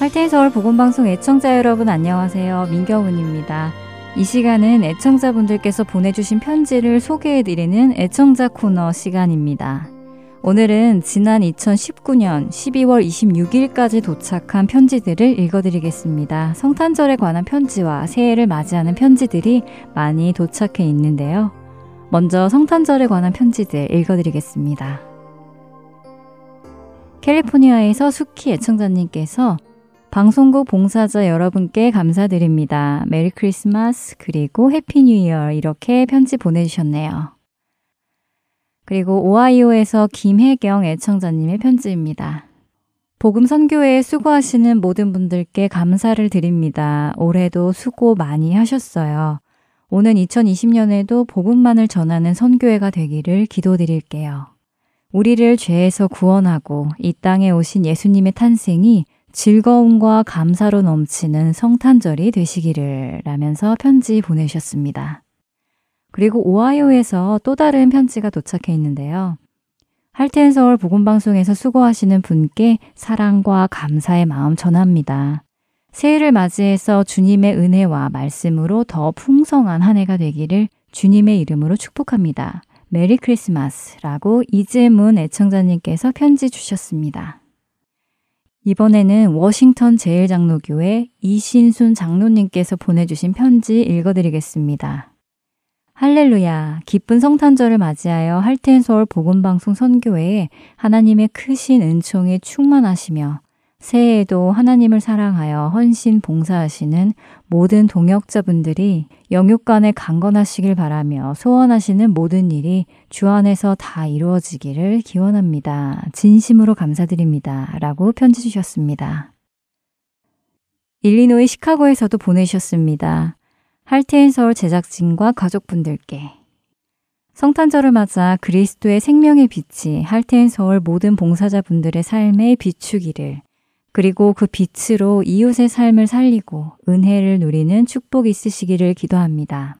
할테인 서울 보건방송 애청자 여러분 안녕하세요. 민경훈입니다. 이 시간은 애청자분들께서 보내주신 편지를 소개해드리는 애청자 코너 시간입니다. 오늘은 지난 2019년 12월 26일까지 도착한 편지들을 읽어드리겠습니다. 성탄절에 관한 편지와 새해를 맞이하는 편지들이 많이 도착해 있는데요. 먼저 성탄절에 관한 편지들 읽어드리겠습니다. 캘리포니아에서 수키 애청자님께서 방송국 봉사자 여러분께 감사드립니다. Merry Christmas 그리고 Happy New Year 이렇게 편지 보내주셨네요. 그리고 오하이오에서 김혜경 애청자님의 편지입니다. 복음 선교회에 수고하시는 모든 분들께 감사를 드립니다. 올해도 수고 많이 하셨어요. 오는 2020년에도 복음만을 전하는 선교회가 되기를 기도드릴게요. 우리를 죄에서 구원하고 이 땅에 오신 예수님의 탄생이 즐거움과 감사로 넘치는 성탄절이 되시기를 라면서 편지 보내셨습니다. 그리고 오하이오에서 또 다른 편지가 도착해 있는데요. 할텐 서울 복음방송에서 수고하시는 분께 사랑과 감사의 마음 전합니다. 새해를 맞이해서 주님의 은혜와 말씀으로 더 풍성한 한 해가 되기를 주님의 이름으로 축복합니다. 메리 크리스마스라고 이재문 애청자님께서 편지 주셨습니다. 이번에는 워싱턴 제일장로교회 이신순 장로님께서 보내주신 편지 읽어드리겠습니다. 할렐루야, 기쁜 성탄절을 맞이하여 할텐서울 복음방송 선교회에 하나님의 크신 은총에 충만하시며 새해에도 하나님을 사랑하여 헌신 봉사하시는 모든 동역자분들이 영육간에 강건하시길 바라며 소원하시는 모든 일이 주 안에서 다 이루어지기를 기원합니다. 진심으로 감사드립니다. 라고 편지 주셨습니다. 일리노이 시카고에서도 보내셨습니다. 할테인 서울 제작진과 가족분들께 성탄절을 맞아 그리스도의 생명의 빛이 할테인 서울 모든 봉사자분들의 삶에 비추기를 그리고 그 빛으로 이웃의 삶을 살리고 은혜를 누리는 축복이 있으시기를 기도합니다.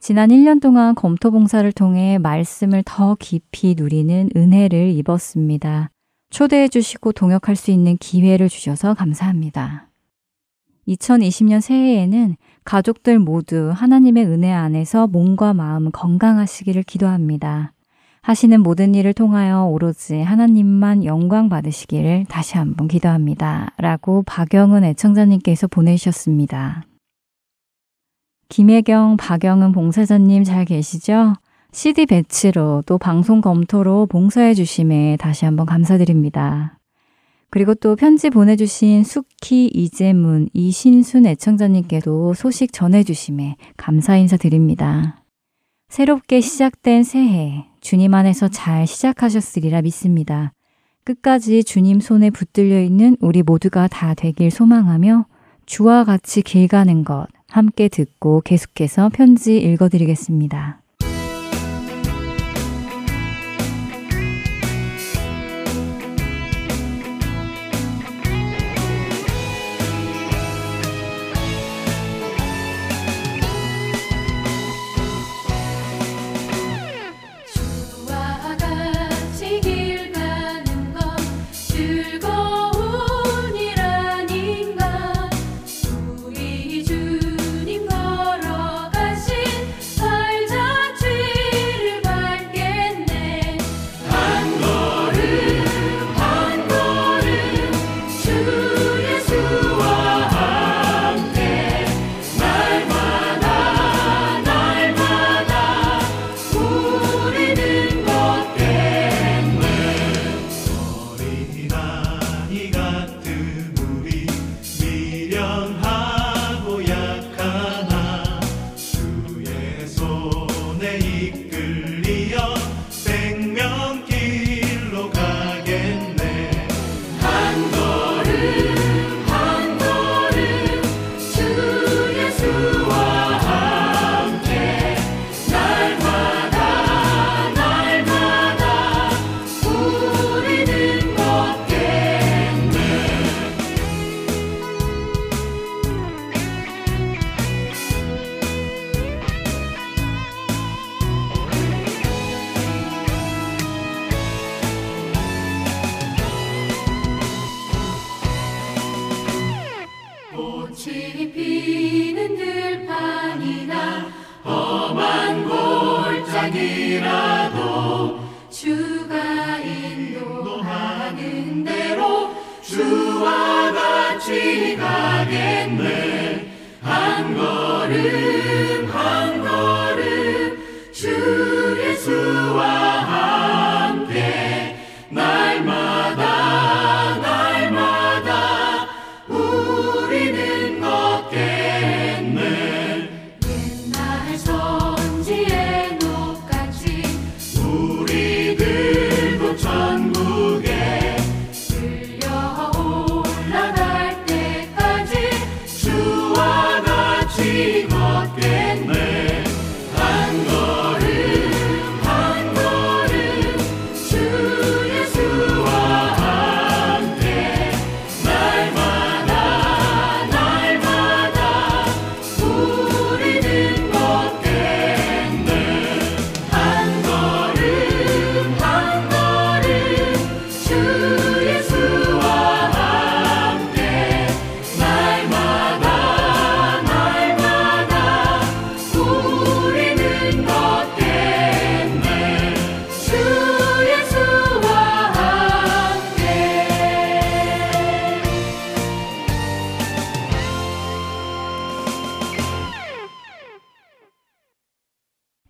지난 1년 동안 검토 봉사를 통해 말씀을 더 깊이 누리는 은혜를 입었습니다. 초대해 주시고 동역할 수 있는 기회를 주셔서 감사합니다. 2020년 새해에는 가족들 모두 하나님의 은혜 안에서 몸과 마음 건강하시기를 기도합니다. 하시는 모든 일을 통하여 오로지 하나님만 영광 받으시기를 다시 한번 기도합니다. 라고 박영은 애청자님께서 보내주셨습니다. 김혜경, 박영은 봉사자님 잘 계시죠? CD 배치로 또 방송 검토로 봉사해 주심에 다시 한번 감사드립니다. 그리고 또 편지 보내주신 수키, 이재문, 이신순 애청자님께도 소식 전해주심에 감사 인사드립니다. 새롭게 시작된 새해, 주님 안에서 잘 시작하셨으리라 믿습니다. 끝까지 주님 손에 붙들려 있는 우리 모두가 다 되길 소망하며 주와 같이 길 가는 것 함께 듣고 계속해서 편지 읽어드리겠습니다.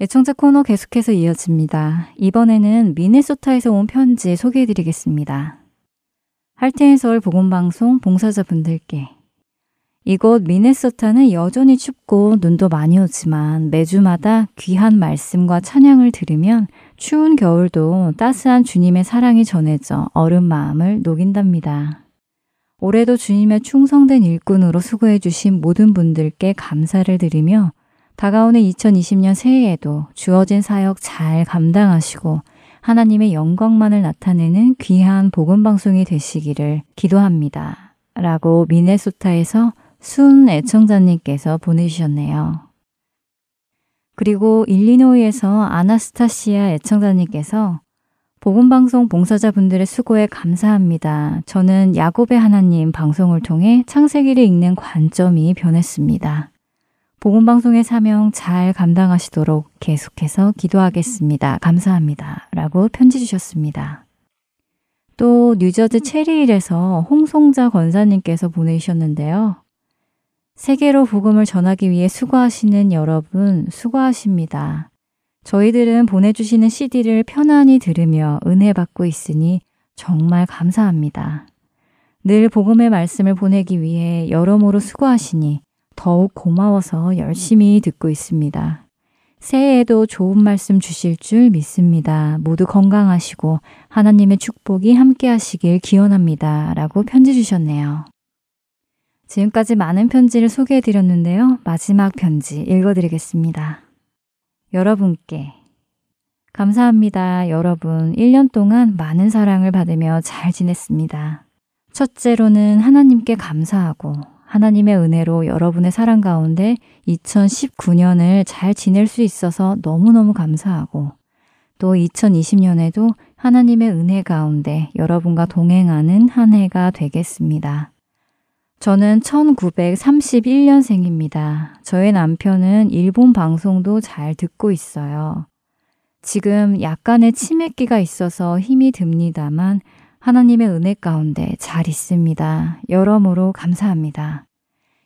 애청자 코너 계속해서 이어집니다. 이번에는 미네소타에서 온 편지 소개해드리겠습니다. 할테인 서울 보건방송 봉사자분들께 이곳 미네소타는 여전히 춥고 눈도 많이 오지만 매주마다 귀한 말씀과 찬양을 들으면 추운 겨울도 따스한 주님의 사랑이 전해져 얼음 마음을 녹인답니다. 올해도 주님의 충성된 일꾼으로 수고해 주신 모든 분들께 감사를 드리며 다가오는 2020년 새해에도 주어진 사역 잘 감당하시고 하나님의 영광만을 나타내는 귀한 복음 방송이 되시기를 기도합니다. 라고 미네소타에서 순 애청자님께서 보내주셨네요. 그리고 일리노이에서 아나스타시아 애청자님께서 복음방송 봉사자분들의 수고에 감사합니다. 저는 야곱의 하나님 방송을 통해 창세기를 읽는 관점이 변했습니다. 복음방송의 사명 잘 감당하시도록 계속해서 기도하겠습니다. 감사합니다. 라고 편지 주셨습니다. 또 뉴저지 체리힐에서 홍송자 권사님께서 보내주셨는데요. 세계로 복음을 전하기 위해 수고하시는 여러분 수고하십니다. 저희들은 보내주시는 CD를 편안히 들으며 은혜 받고 있으니 정말 감사합니다. 늘 복음의 말씀을 보내기 위해 여러모로 수고하시니 더욱 고마워서 열심히 듣고 있습니다. 새해에도 좋은 말씀 주실 줄 믿습니다. 모두 건강하시고 하나님의 축복이 함께 하시길 기원합니다. 라고 편지 주셨네요. 지금까지 많은 편지를 소개해 드렸는데요. 마지막 편지 읽어 드리겠습니다. 여러분께 감사합니다. 여러분 1년 동안 많은 사랑을 받으며 잘 지냈습니다. 첫째로는 하나님께 감사하고 하나님의 은혜로 여러분의 사랑 가운데 2019년을 잘 지낼 수 있어서 너무너무 감사하고 또 2020년에도 하나님의 은혜 가운데 여러분과 동행하는 한 해가 되겠습니다. 저는 1931년생입니다. 저의 남편은 일본 방송도 잘 듣고 있어요. 지금 약간의 치맥기가 있어서 힘이 듭니다만 하나님의 은혜 가운데 잘 있습니다. 여러모로 감사합니다.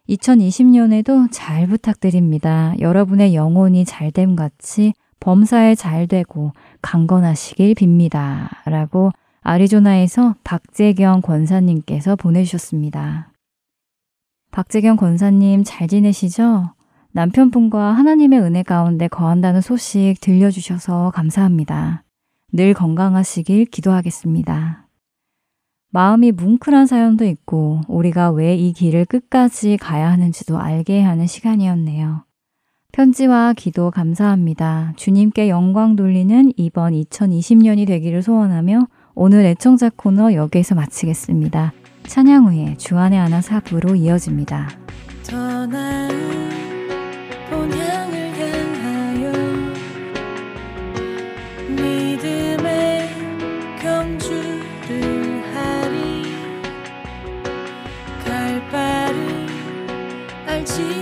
2020년에도 잘 부탁드립니다. 여러분의 영혼이 잘됨 같이 범사에 잘 되고 강건하시길 빕니다. 라고 아리조나에서 박재경 권사님께서 보내주셨습니다. 박재경 권사님 잘 지내시죠? 남편분과 하나님의 은혜 가운데 거한다는 소식 들려주셔서 감사합니다. 늘 건강하시길 기도하겠습니다. 마음이 뭉클한 사연도 있고 우리가 왜 이 길을 끝까지 가야 하는지도 알게 하는 시간이었네요. 편지와 기도 감사합니다. 주님께 영광 돌리는 이번 2020년이 되기를 소원하며 오늘 애청자 코너 여기에서 마치겠습니다. 찬양 후에 주안의 하나 사부로 이어집니다. 알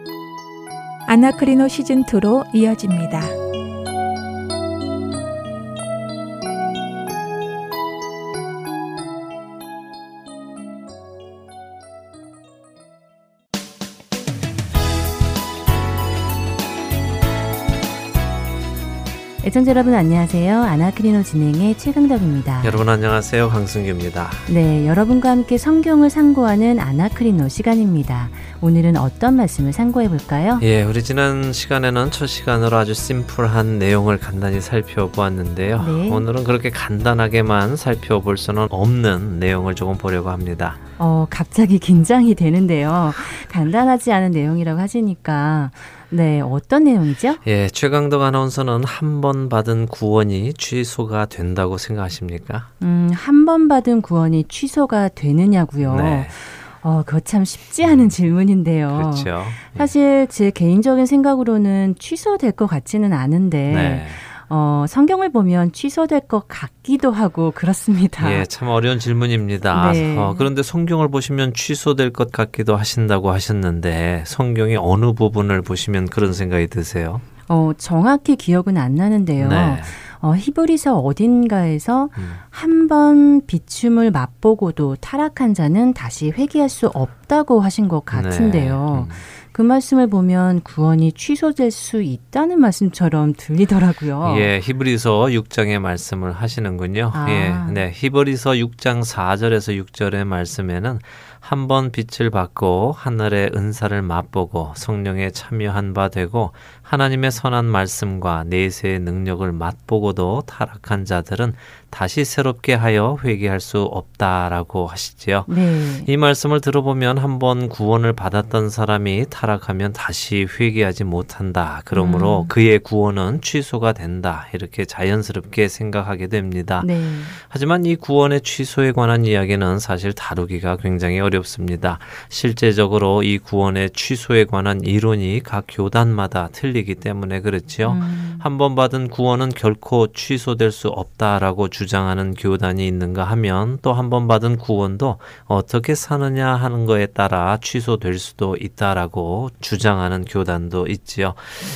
아나크리노 시즌2로 이어집니다. 애청자 여러분 안녕하세요. 아나크리노 진행의 최강덕입니다. 여러분 안녕하세요. 황승규입니다. 네, 여러분과 함께 성경을 상고하는 아나크리노 시간입니다. 오늘은 어떤 말씀을 상고해 볼까요? 예, 우리 지난 시간에는 첫 시간으로 아주 심플한 내용을 간단히 살펴보았는데요. 네. 오늘은 그렇게 간단하게만 살펴볼 수는 없는 내용을 조금 보려고 합니다. 어, 갑자기 긴장이 되는데요. 간단하지 않은 내용이라고 하시니까 네, 어떤 내용이죠? 예, 최강덕 아나운서는 한 번 받은 구원이 취소가 된다고 생각하십니까? 음, 한 번 받은 구원이 취소가 되느냐고요. 네, 어, 그거 참 쉽지 않은 질문인데요. 그렇죠. 사실 제 개인적인 생각으로는 취소될 것 같지는 않은데 네. 어, 성경을 보면 취소될 것 같기도 하고 그렇습니다. 예, 참 어려운 질문입니다. 네. 어, 그런데 성경을 보시면 취소될 것 같기도 하신다고 하셨는데 성경의 어느 부분을 보시면 그런 생각이 드세요? 어, 정확히 기억은 안 나는데요. 네. 어, 히브리서 어딘가에서 음. 한번 비춤을 맛보고도 타락한 자는 다시 회개할 수 없다고 하신 것 같은데요. 네. 음. 그 말씀을 보면 구원이 취소될 수 있다는 말씀처럼 들리더라고요. 예, 히브리서 6장의 말씀을 하시는군요. 아. 예, 네, 히브리서 6장 4절에서 6절의 말씀에는 한 번 빛을 받고 하늘의 은사를 맛보고 성령에 참여한 바 되고 하나님의 선한 말씀과 내세의 능력을 맛보고도 타락한 자들은 다시 새롭게 하여 회개할 수 없다라고 하시지요. 네. 이 말씀을 들어보면 한번 구원을 받았던 사람이 타락하면 다시 회개하지 못한다. 그러므로 음. 그의 구원은 취소가 된다. 이렇게 자연스럽게 생각하게 됩니다. 네. 하지만 이 구원의 취소에 관한 이야기는 사실 다루기가 굉장히 어렵습니다. 실제적으로 이 구원의 취소에 관한 이론이 각 교단마다 틀리 기 때문에 그렇지요. 음. 한번 받은 구원은 결코 취소될 수 없다라고 주장하는 교단이 있는가 하면 또 한 번 받은 구원도 어떻게 사느냐 하는 거에 따라 취소될 수도 있다라고 주장하는 교단도 있지요.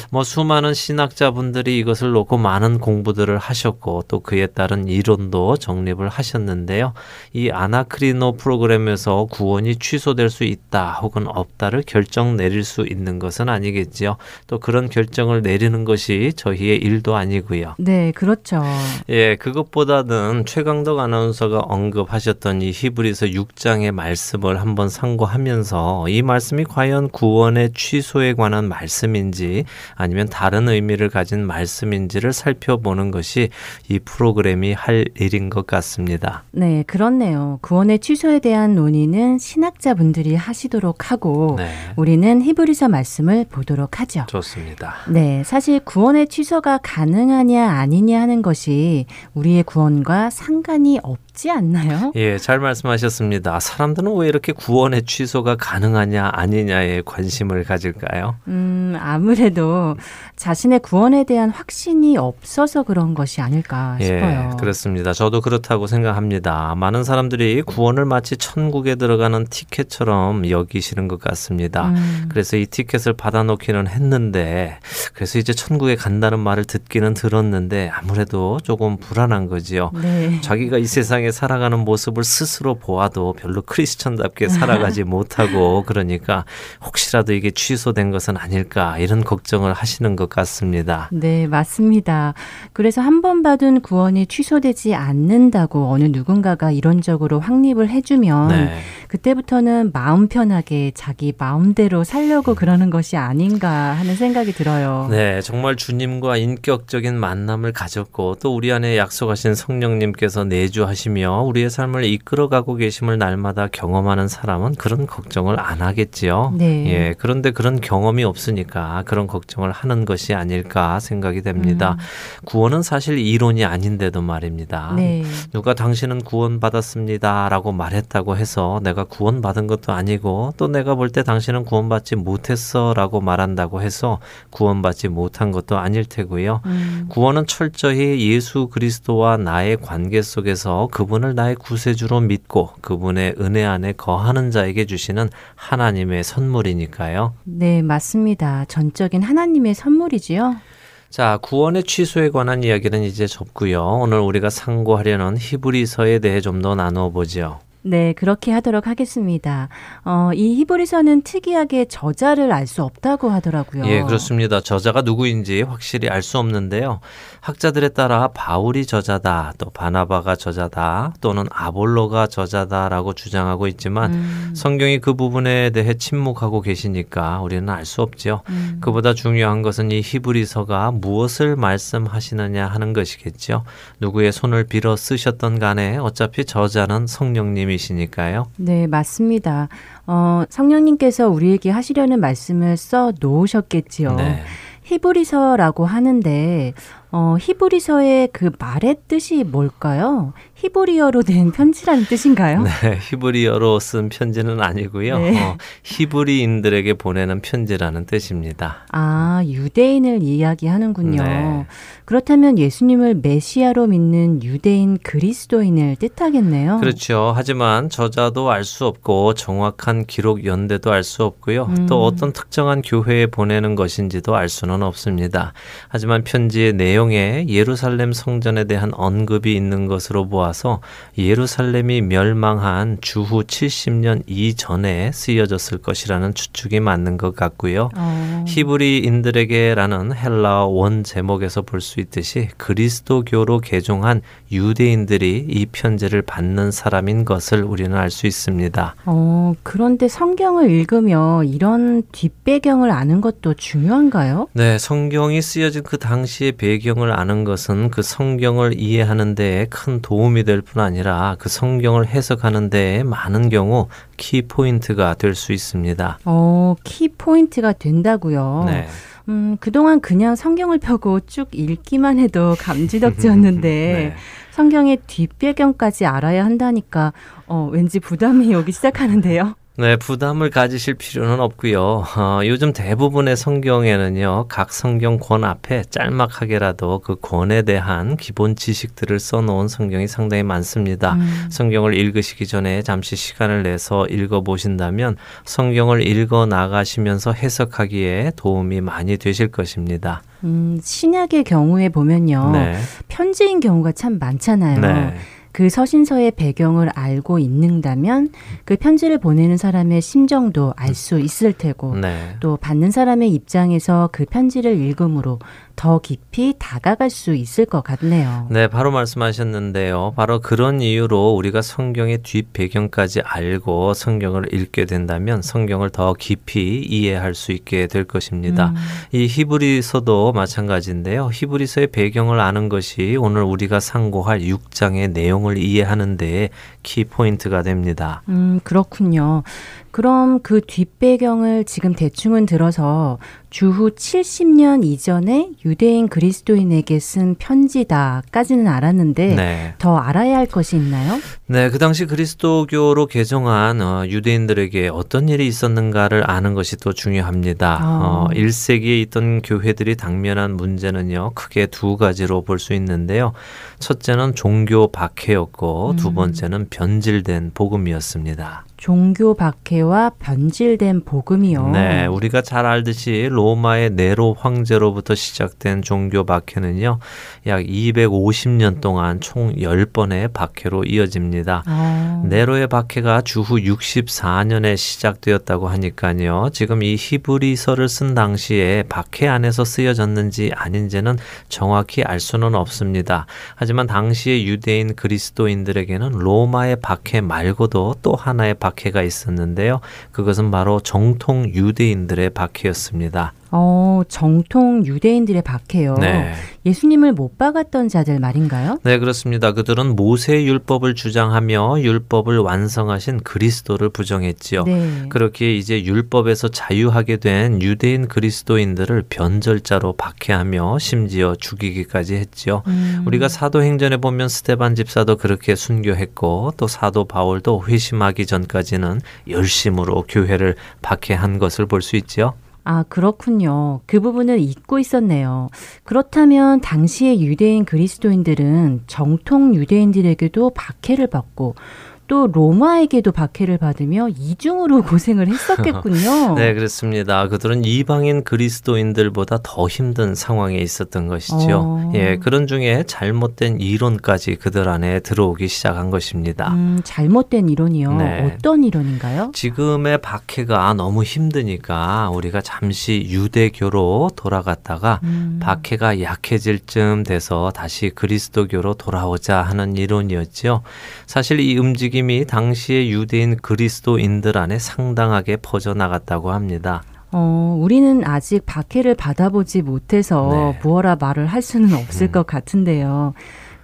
뭐 수많은 신학자분들이 이것을 놓고 많은 공부들을 하셨고 또 그에 따른 이론도 정립을 하셨는데요. 이 아나크리노 프로그램에서 구원이 취소될 수 있다 혹은 없다를 결정 내릴 수 있는 것은 아니겠지요. 또 그런 결정을 내리는 것이 저희의 일도 아니고요. 네, 그렇죠. 예, 그것보다는 최강덕 아나운서가 언급하셨던 이 히브리서 6장의 말씀을 한번 상고하면서 이 말씀이 과연 구원의 취소에 관한 말씀인지 아니면 다른 의미를 가진 말씀인지를 살펴보는 것이 이 프로그램이 할 일인 것 같습니다. 네, 그렇네요. 구원의 취소에 대한 논의는 신학자분들이 하시도록 하고 네. 우리는 히브리서 말씀을 보도록 하죠. 좋습니다. 네, 사실 구원의 취소가 가능하냐 아니냐 하는 것이 우리의 구원과 상관이 없지 않나요? 예, 잘 말씀하셨습니다. 사람들은 왜 이렇게 구원의 취소가 가능하냐 아니냐에 관심을 가질까요? 음, 아무래도 자신의 구원에 대한 확신이 없어서 그런 것이 아닐까 싶어요. 예, 그렇습니다. 저도 그렇다고 생각합니다. 많은 사람들이 구원을 마치 천국에 들어가는 티켓처럼 여기시는 것 같습니다. 음, 그래서 이 티켓을 받아놓기는 했는데, 그래서 이제 천국에 간다는 말을 듣기는 들었는데, 아무래도 조금 불안한 거지요. 네. 자기가 이 세상에 살아가는 모습을 스스로 보아도 별로 크리스천답게 살아가지 못하고, 그러니까 혹시라도 이게 취소된 것은 아닐까, 이런 걱정을 하시는 것 같습니다. 네, 맞습니다. 그래서 한 번 받은 구원이 취소되지 않는다고 어느 누군가가 이론적으로 확립을 해주면 네. 그때부터는 마음 편하게 자기 마음대로 살려고 그러는 것이 아닌가 하는 생각이 들어요. 네, 정말 주님과 인격적인 만남을 가졌고 또 우리 안에 약속하신 성령님께서 내주하시며 우리의 삶을 이끌어가고 계심을 날마다 경험하는 사람은 그런 걱정을 안 하겠지요. 네. 예, 그런데 그런 경험이 없으니까 그런 걱정을 하는 것이 아닐까 생각이 됩니다. 구원은 사실 이론이 아닌데도 말입니다. 네. 누가 당신은 구원받았습니다라고 말했다고 해서 내가 구원받은 것도 아니고 또 내가 볼 때 당신은 구원받지 못했어라고 말한다고 해서 구원받지 못한 것도 아닐 테고요. 음, 구원은 철저히 예수 그리스도와 나의 관계 속에서 그분을 나의 구세주로 믿고 그분의 은혜 안에 거하는 자에게 주시는 하나님의 선물이니까요. 네, 맞습니다. 전적인 하나님의 선물이지요. 자, 구원의 취소에 관한 이야기는 이제 접고요. 오늘 우리가 상고하려는 히브리서에 대해 좀 더 나누어 보죠. 네, 그렇게 하도록 하겠습니다. 어, 이 히브리서는 특이하게 저자를 알 수 없다고 하더라고요. 예, 그렇습니다. 저자가 누구인지 확실히 알 수 없는데요. 학자들에 따라 바울이 저자다, 또 바나바가 저자다, 또는 아볼로가 저자다라고 주장하고 있지만 음, 성경이 그 부분에 대해 침묵하고 계시니까 우리는 알 수 없지요. 음. 그보다 중요한 것은 이 히브리서가 무엇을 말씀하시느냐 하는 것이겠지요. 누구의 손을 빌어 쓰셨던 간에 어차피 저자는 성령님이 시니까요. 네, 맞습니다. 어, 성령님께서 우리에게 하시려는 말씀을 써 놓으셨겠지요. 네. 히브리서라고 하는데 어, 히브리서의 그 말의 뜻이 뭘까요? 히브리어로 된 편지라는 뜻인가요? 네, 히브리어로 쓴 편지는 아니고요. 네. 어, 히브리인들에게 보내는 편지라는 뜻입니다. 아, 유대인을 이야기하는군요. 네. 그렇다면 예수님을 메시아로 믿는 유대인 그리스도인을 뜻하겠네요. 그렇죠. 하지만 저자도 알 수 없고 정확한 기록 연대도 알 수 없고요. 음. 또 어떤 특정한 교회에 보내는 것인지도 알 수는 없습니다. 하지만 편지의 내용 에 예루살렘 성전에 대한 언급이 있는 것으로 보아서 예루살렘이 멸망한 주후 70년 이전에 쓰여졌을 것이라는 추측이 맞는 것 같고요. 어, 히브리인들에게라는 헬라어 원 제목에서 볼 수 있듯이 그리스도교로 개종한 유대인들이 이 편지를 받는 사람인 것을 우리는 알 수 있습니다. 어, 그런데 성경을 읽으며 이런 뒷배경을 아는 것도 중요한가요? 네, 성경이 쓰여진 그 당시의 배경 을 아는 것은 그 성경을 이해하는 데에 큰 도움이 될 뿐 아니라 그 성경을 해석하는 데에 많은 경우 키포인트가 될 수 있습니다. 어, 키포인트가 된다고요. 네. 음, 그동안 그냥 성경을 펴고 쭉 읽기만 해도 감지덕지였는데 네. 성경의 뒷배경까지 알아야 한다니까 어, 왠지 부담이 오기 시작하는데요. 네, 부담을 가지실 필요는 없고요. 어, 요즘 대부분의 성경에는요, 각 성경 권 앞에 짤막하게라도 그 권에 대한 기본 지식들을 써놓은 성경이 상당히 많습니다. 음. 성경을 읽으시기 전에 잠시 시간을 내서 읽어보신다면 성경을 읽어 나가시면서 해석하기에 도움이 많이 되실 것입니다. 음, 신약의 경우에 보면요. 네. 편지인 경우가 참 많잖아요. 네. 그 서신서의 배경을 알고 있는다면 그 편지를 보내는 사람의 심정도 알 수 있을 테고 네. 또 받는 사람의 입장에서 그 편지를 읽음으로 더 깊이 다가갈 수 있을 것 같네요. 네, 바로 말씀하셨는데요. 바로 그런 이유로 우리가 성경의 뒷 배경까지 알고 성경을 읽게 된다면 성경을 더 깊이 이해할 수 있게 될 것입니다. 음. 이 히브리서도 마찬가지인데요. 히브리서의 배경을 아는 것이 오늘 우리가 상고할 6장의 내용을 이해하는 데에 키포인트가 됩니다. 음, 그렇군요. 그럼 그 뒷배경을 지금 대충은 들어서 주후 70년 이전에 유대인 그리스도인에게 쓴 편지다까지는 알았는데 네. 더 알아야 할 것이 있나요? 네, 그 당시 그리스도교로 개종한 어, 유대인들에게 어떤 일이 있었는가를 아는 것이 또 중요합니다. 아. 어, 1세기에 있던 교회들이 당면한 문제는요, 크게 두 가지로 볼 수 있는데요. 첫째는 종교 박해였고, 두 음. 번째는 변질된 복음이었습니다. 종교 박해와 변질된 복음이요. 네, 우리가 잘 알듯이 로마의 네로 황제로부터 시작된 종교 박해는요, 약 250년 동안 총 10번의 박해로 이어집니다. 아, 네로의 박해가 주후 64년에 시작되었다고 하니까요. 지금 이 히브리서를 쓴 당시에 박해 안에서 쓰여졌는지 아닌지는 정확히 알 수는 없습니다. 하지만 당시의 유대인 그리스도인들에게는 로마의 박해 말고도 또 하나의 박해 가 있었는데요. 그것은 바로 정통 유대인들의 박해였습니다. 어, 정통 유대인들의 박해요. 네. 예수님을 못 박았던 자들 말인가요? 네, 그렇습니다. 그들은 모세의 율법을 주장하며 율법을 완성하신 그리스도를 부정했지요. 네. 그렇게 이제 율법에서 자유하게 된 유대인 그리스도인들을 변절자로 박해하며 심지어 죽이기까지 했지요. 음, 우리가 사도행전에 보면 스테반 집사도 그렇게 순교했고 또 사도 바울도 회심하기 전까지는 열심으로 교회를 박해한 것을 볼 수 있지요. 아, 그렇군요. 그 부분을 잊고 있었네요. 그렇다면 당시의 유대인 그리스도인들은 정통 유대인들에게도 박해를 받고 또 로마에게도 박해를 받으며 이중으로 고생을 했었겠군요. 네, 그렇습니다. 그들은 이방인 그리스도인들보다 더 힘든 상황에 있었던 것이죠. 어. 예, 그런 중에 잘못된 이론까지 그들 안에 들어오기 시작한 것입니다. 음, 잘못된 이론이요. 네. 어떤 이론인가요? 지금의 박해가 너무 힘드니까 우리가 잠시 유대교로 돌아갔다가 음, 박해가 약해질 쯤 돼서 다시 그리스도교로 돌아오자 하는 이론이었죠. 사실 이 움직임 이 당시의 유대인 그리스도인들 안에 상당하게 퍼져나갔다고 합니다. 어, 우리는 아직 박해를 받아보지 못해서 네. 무어라 말을 할 수는 없을 음. 것 같은데요.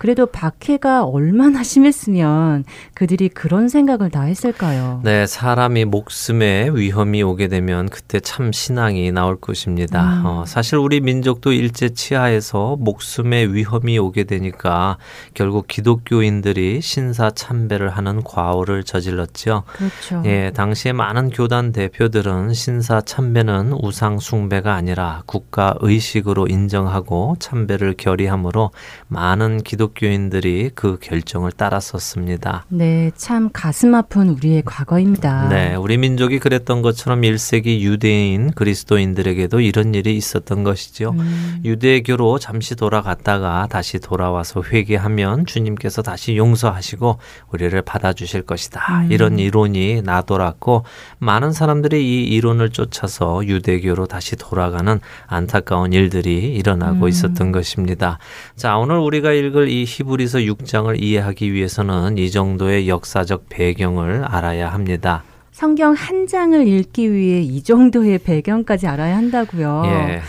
그래도 박해가 얼마나 심했으면 그들이 그런 생각을 다 했을까요? 네, 사람이 목숨에 위험이 오게 되면 그때 참 신앙이 나올 것입니다. 음. 어, 사실 우리 민족도 일제 치하에서 목숨에 위험이 오게 되니까 결국 기독교인들이 신사 참배를 하는 과오를 저질렀죠. 그렇죠. 예, 당시에 많은 교단 대표들은 신사 참배는 우상 숭배가 아니라 국가 의식으로 인정하고 참배를 결의하므로 많은 기독 교인들이 그 결정을 따랐었습니다. 네, 참 가슴 아픈 우리의 과거입니다. 네, 우리 민족이 그랬던 것처럼 1세기 유대인 그리스도인들에게도 이런 일이 있었던 것이죠. 음, 유대교로 잠시 돌아갔다가 다시 돌아와서 회개하면 주님께서 다시 용서하시고 우리를 받아주실 것이다. 음. 이런 이론이 나돌았고 많은 사람들이 이 이론을 쫓아서 유대교로 다시 돌아가는 안타까운 일들이 일어나고 음. 있었던 것입니다. 자, 오늘 우리가 읽을 이 히브리서 6장을 이해하기 위해서는 이 정도의 역사적 배경을 알아야 합니다. 성경 한 장을 읽기 위해 이 정도의 배경까지 알아야 한다고요. 예.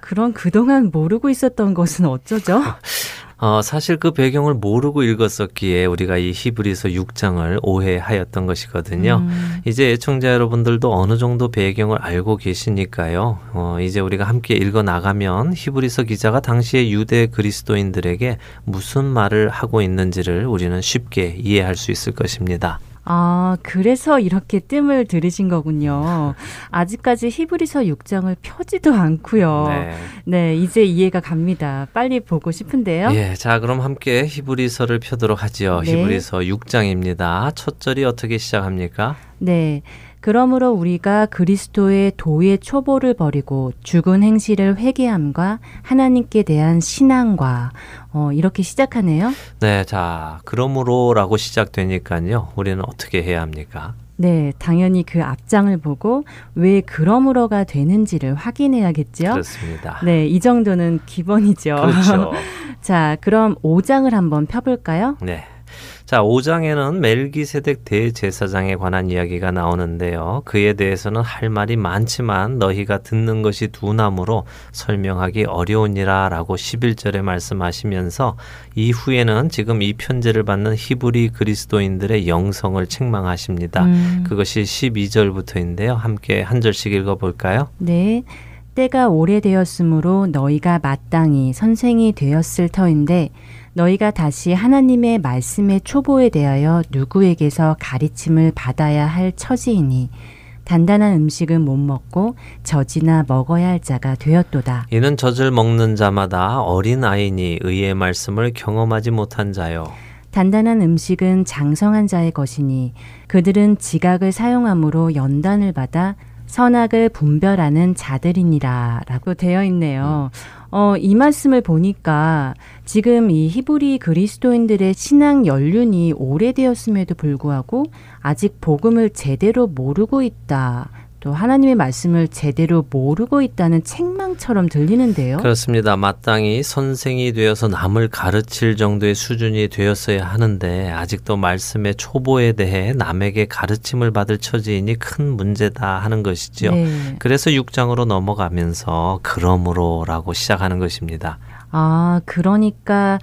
그럼 그동안 모르고 있었던 것은 어쩌죠? 어, 사실 그 배경을 모르고 읽었었기에 우리가 이 히브리서 6장을 오해하였던 것이거든요. 음. 이제 애청자 여러분들도 어느 정도 배경을 알고 계시니까요. 어, 이제 우리가 함께 읽어 나가면 히브리서 기자가 당시의 유대 그리스도인들에게 무슨 말을 하고 있는지를 우리는 쉽게 이해할 수 있을 것입니다. 아, 그래서 이렇게 뜸을 들이신 거군요. 아직까지 히브리서 6장을 펴지도 않고요. 네. 네, 이제 이해가 갑니다. 빨리 보고 싶은데요. 예, 자 그럼 함께 히브리서를 펴도록 하지요. 네. 히브리서 6장입니다. 첫 절이 어떻게 시작합니까? 네. 그러므로 우리가 그리스도의 도의 초보를 버리고 죽은 행실을 회개함과 하나님께 대한 신앙과 어, 이렇게 시작하네요. 네, 자 그러므로라고 시작되니까요. 우리는 어떻게 해야 합니까? 네, 당연히 그 앞장을 보고 왜 그러므로가 되는지를 확인해야겠죠. 그렇습니다. 네, 이 정도는 기본이죠. 그렇죠. 자, 그럼 5장을 한번 펴볼까요? 네. 자, 5장에는 멜기세덱 대제사장에 관한 이야기가 나오는데요. 그에 대해서는 할 말이 많지만 너희가 듣는 것이 두나무로 설명하기 어려우니라 라고 11절에 말씀하시면서 이후에는 지금 이 편지를 받는 히브리 그리스도인들의 영성을 책망하십니다. 음. 그것이 12절부터인데요. 함께 한 절씩 읽어 볼까요? 네. 때가 오래되었으므로 너희가 마땅히 선생이 되었을 터인데 너희가 다시 하나님의 말씀의 초보에 대하여 누구에게서 가르침을 받아야 할 처지이니 단단한 음식은 못 먹고 젖이나 먹어야 할 자가 되었도다. 이는 젖을 먹는 자마다 어린 아이니 의의 말씀을 경험하지 못한 자요. 단단한 음식은 장성한 자의 것이니 그들은 지각을 사용함으로 연단을 받아 선악을 분별하는 자들이니라 라고 되어 있네요. 어, 이 말씀을 보니까 지금 이 히브리 그리스도인들의 신앙 연륜이 오래되었음에도 불구하고 아직 복음을 제대로 모르고 있다. 또 하나님의 말씀을 제대로 모르고 있다는 책망처럼 들리는데요. 그렇습니다. 마땅히 선생이 되어서 남을 가르칠 정도의 수준이 되었어야 하는데 아직도 말씀의 초보에 대해 남에게 가르침을 받을 처지이니 큰 문제다 하는 것이지요. 네. 그래서 6장으로 넘어가면서 그러므로라고 시작하는 것입니다. 아, 그러니까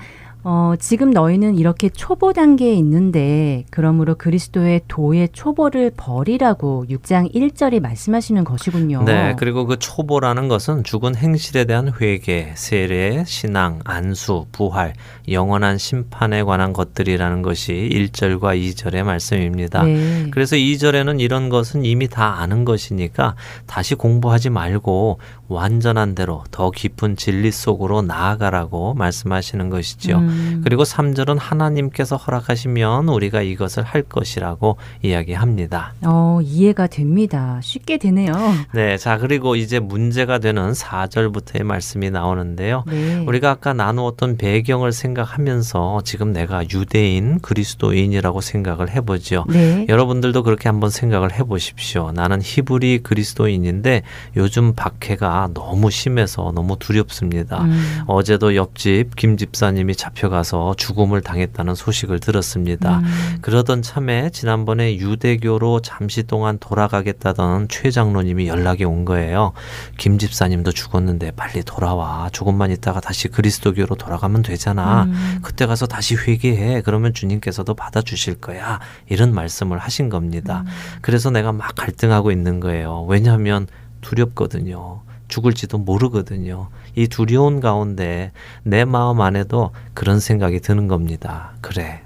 어, 지금 너희는 이렇게 초보 단계에 있는데 그러므로 그리스도의 도의 초보를 버리라고 6장 1절이 말씀하시는 것이군요. 네, 그리고 그 초보라는 것은 죽은 행실에 대한 회개, 세례, 신앙, 안수, 부활, 영원한 심판에 관한 것들이라는 것이 1절과 2절의 말씀입니다. 네. 그래서 2절에는 이런 것은 이미 다 아는 것이니까 다시 공부하지 말고 완전한 대로 더 깊은 진리 속으로 나아가라고 말씀하시는 것이죠. 음, 그리고 3절은 하나님께서 허락하시면 우리가 이것을 할 것이라고 이야기합니다. 어, 이해가 됩니다. 쉽게 되네요. 네, 자, 그리고 이제 문제가 되는 4절부터의 말씀이 나오는데요. 네. 우리가 아까 나누었던 배경을 생각하면서 지금 내가 유대인, 그리스도인이라고 생각을 해보죠. 네. 여러분들도 그렇게 한번 생각을 해보십시오. 나는 히브리 그리스도인인데 요즘 박해가 너무 심해서 너무 두렵습니다. 음, 어제도 옆집 김 집사님이 잡혀 가서 죽음을 당했다는 소식을 들었습니다. 음, 그러던 참에 지난번에 유대교로 잠시 동안 돌아가겠다던 최 장로님이 연락이 온 거예요. 김 집사님도 죽었는데 빨리 돌아와. 조금만 있다가 다시 그리스도교로 돌아가면 되잖아. 음. 그때 가서 다시 회개해. 그러면 주님께서도 받아주실 거야. 이런 말씀을 하신 겁니다. 음. 그래서 내가 막 갈등하고 있는 거예요. 왜냐하면 두렵거든요. 죽을지도 모르거든요. 이 두려운 가운데 내 마음 안에도 그런 생각이 드는 겁니다. 그래.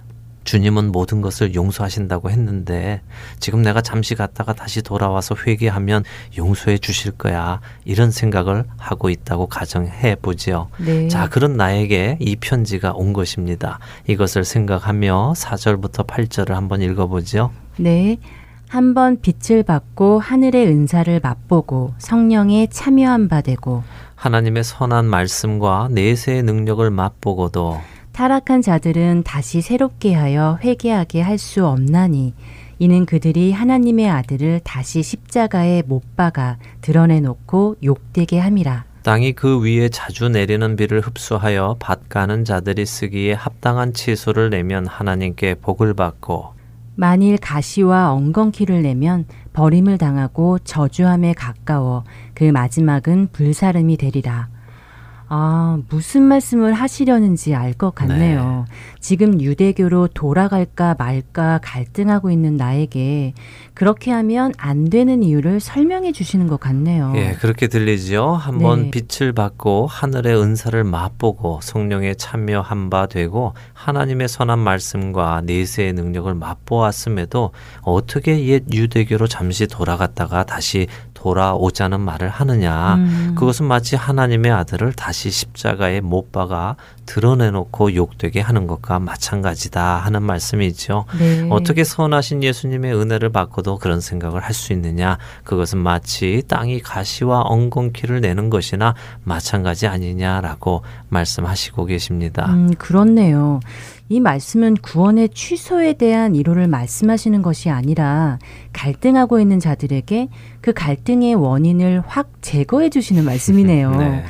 주님은 모든 것을 용서하신다고 했는데 지금 내가 잠시 갔다가 다시 돌아와서 회개하면 용서해 주실 거야. 이런 생각을 하고 있다고 가정해 보지요. 네. 자, 그런 나에게 이 편지가 온 것입니다. 이것을 생각하며 4절부터 8절을 한번 읽어보죠. 네. 한번 빛을 받고 하늘의 은사를 맛보고 성령에 참여한 바 되고 하나님의 선한 말씀과 내세의 능력을 맛보고도 타락한 자들은 다시 새롭게 하여 회개하게 할 수 없나니 이는 그들이 하나님의 아들을 다시 십자가에 못 박아 드러내 놓고 욕되게 함이라. 땅이 그 위에 자주 내리는 비를 흡수하여 밭 가는 자들이 쓰기에 합당한 치수를 내면 하나님께 복을 받고 만일 가시와 엉겅퀴를 내면 버림을 당하고 저주함에 가까워 그 마지막은 불사름이 되리라. 아, 무슨 말씀을 하시려는지 알 것 같네요. 네. 지금 유대교로 돌아갈까 말까 갈등하고 있는 나에게 그렇게 하면 안 되는 이유를 설명해 주시는 것 같네요. 예, 그렇게 들리지요. 한번 네. 빛을 받고 하늘의 은사를 맛보고 성령에 참여한 바 되고 하나님의 선한 말씀과 내세의 능력을 맛보았음에도 어떻게 옛 유대교로 잠시 돌아갔다가 다시 돌아오자는 말을 하느냐. 음. 그것은 마치 하나님의 아들을 다시 십자가에 못 박아 드러내놓고 욕되게 하는 것과 마찬가지다 하는 말씀이죠. 네. 어떻게 선하신 예수님의 은혜를 받고도 그런 생각을 할 수 있느냐? 그것은 마치 땅이 가시와 엉겅퀴를 내는 것이나 마찬가지 아니냐라고 말씀하시고 계십니다. 음, 그렇네요. 이 말씀은 구원의 취소에 대한 이론을 말씀하시는 것이 아니라 갈등하고 있는 자들에게 그 갈등의 원인을 확 제거해 주시는 말씀이네요. 네.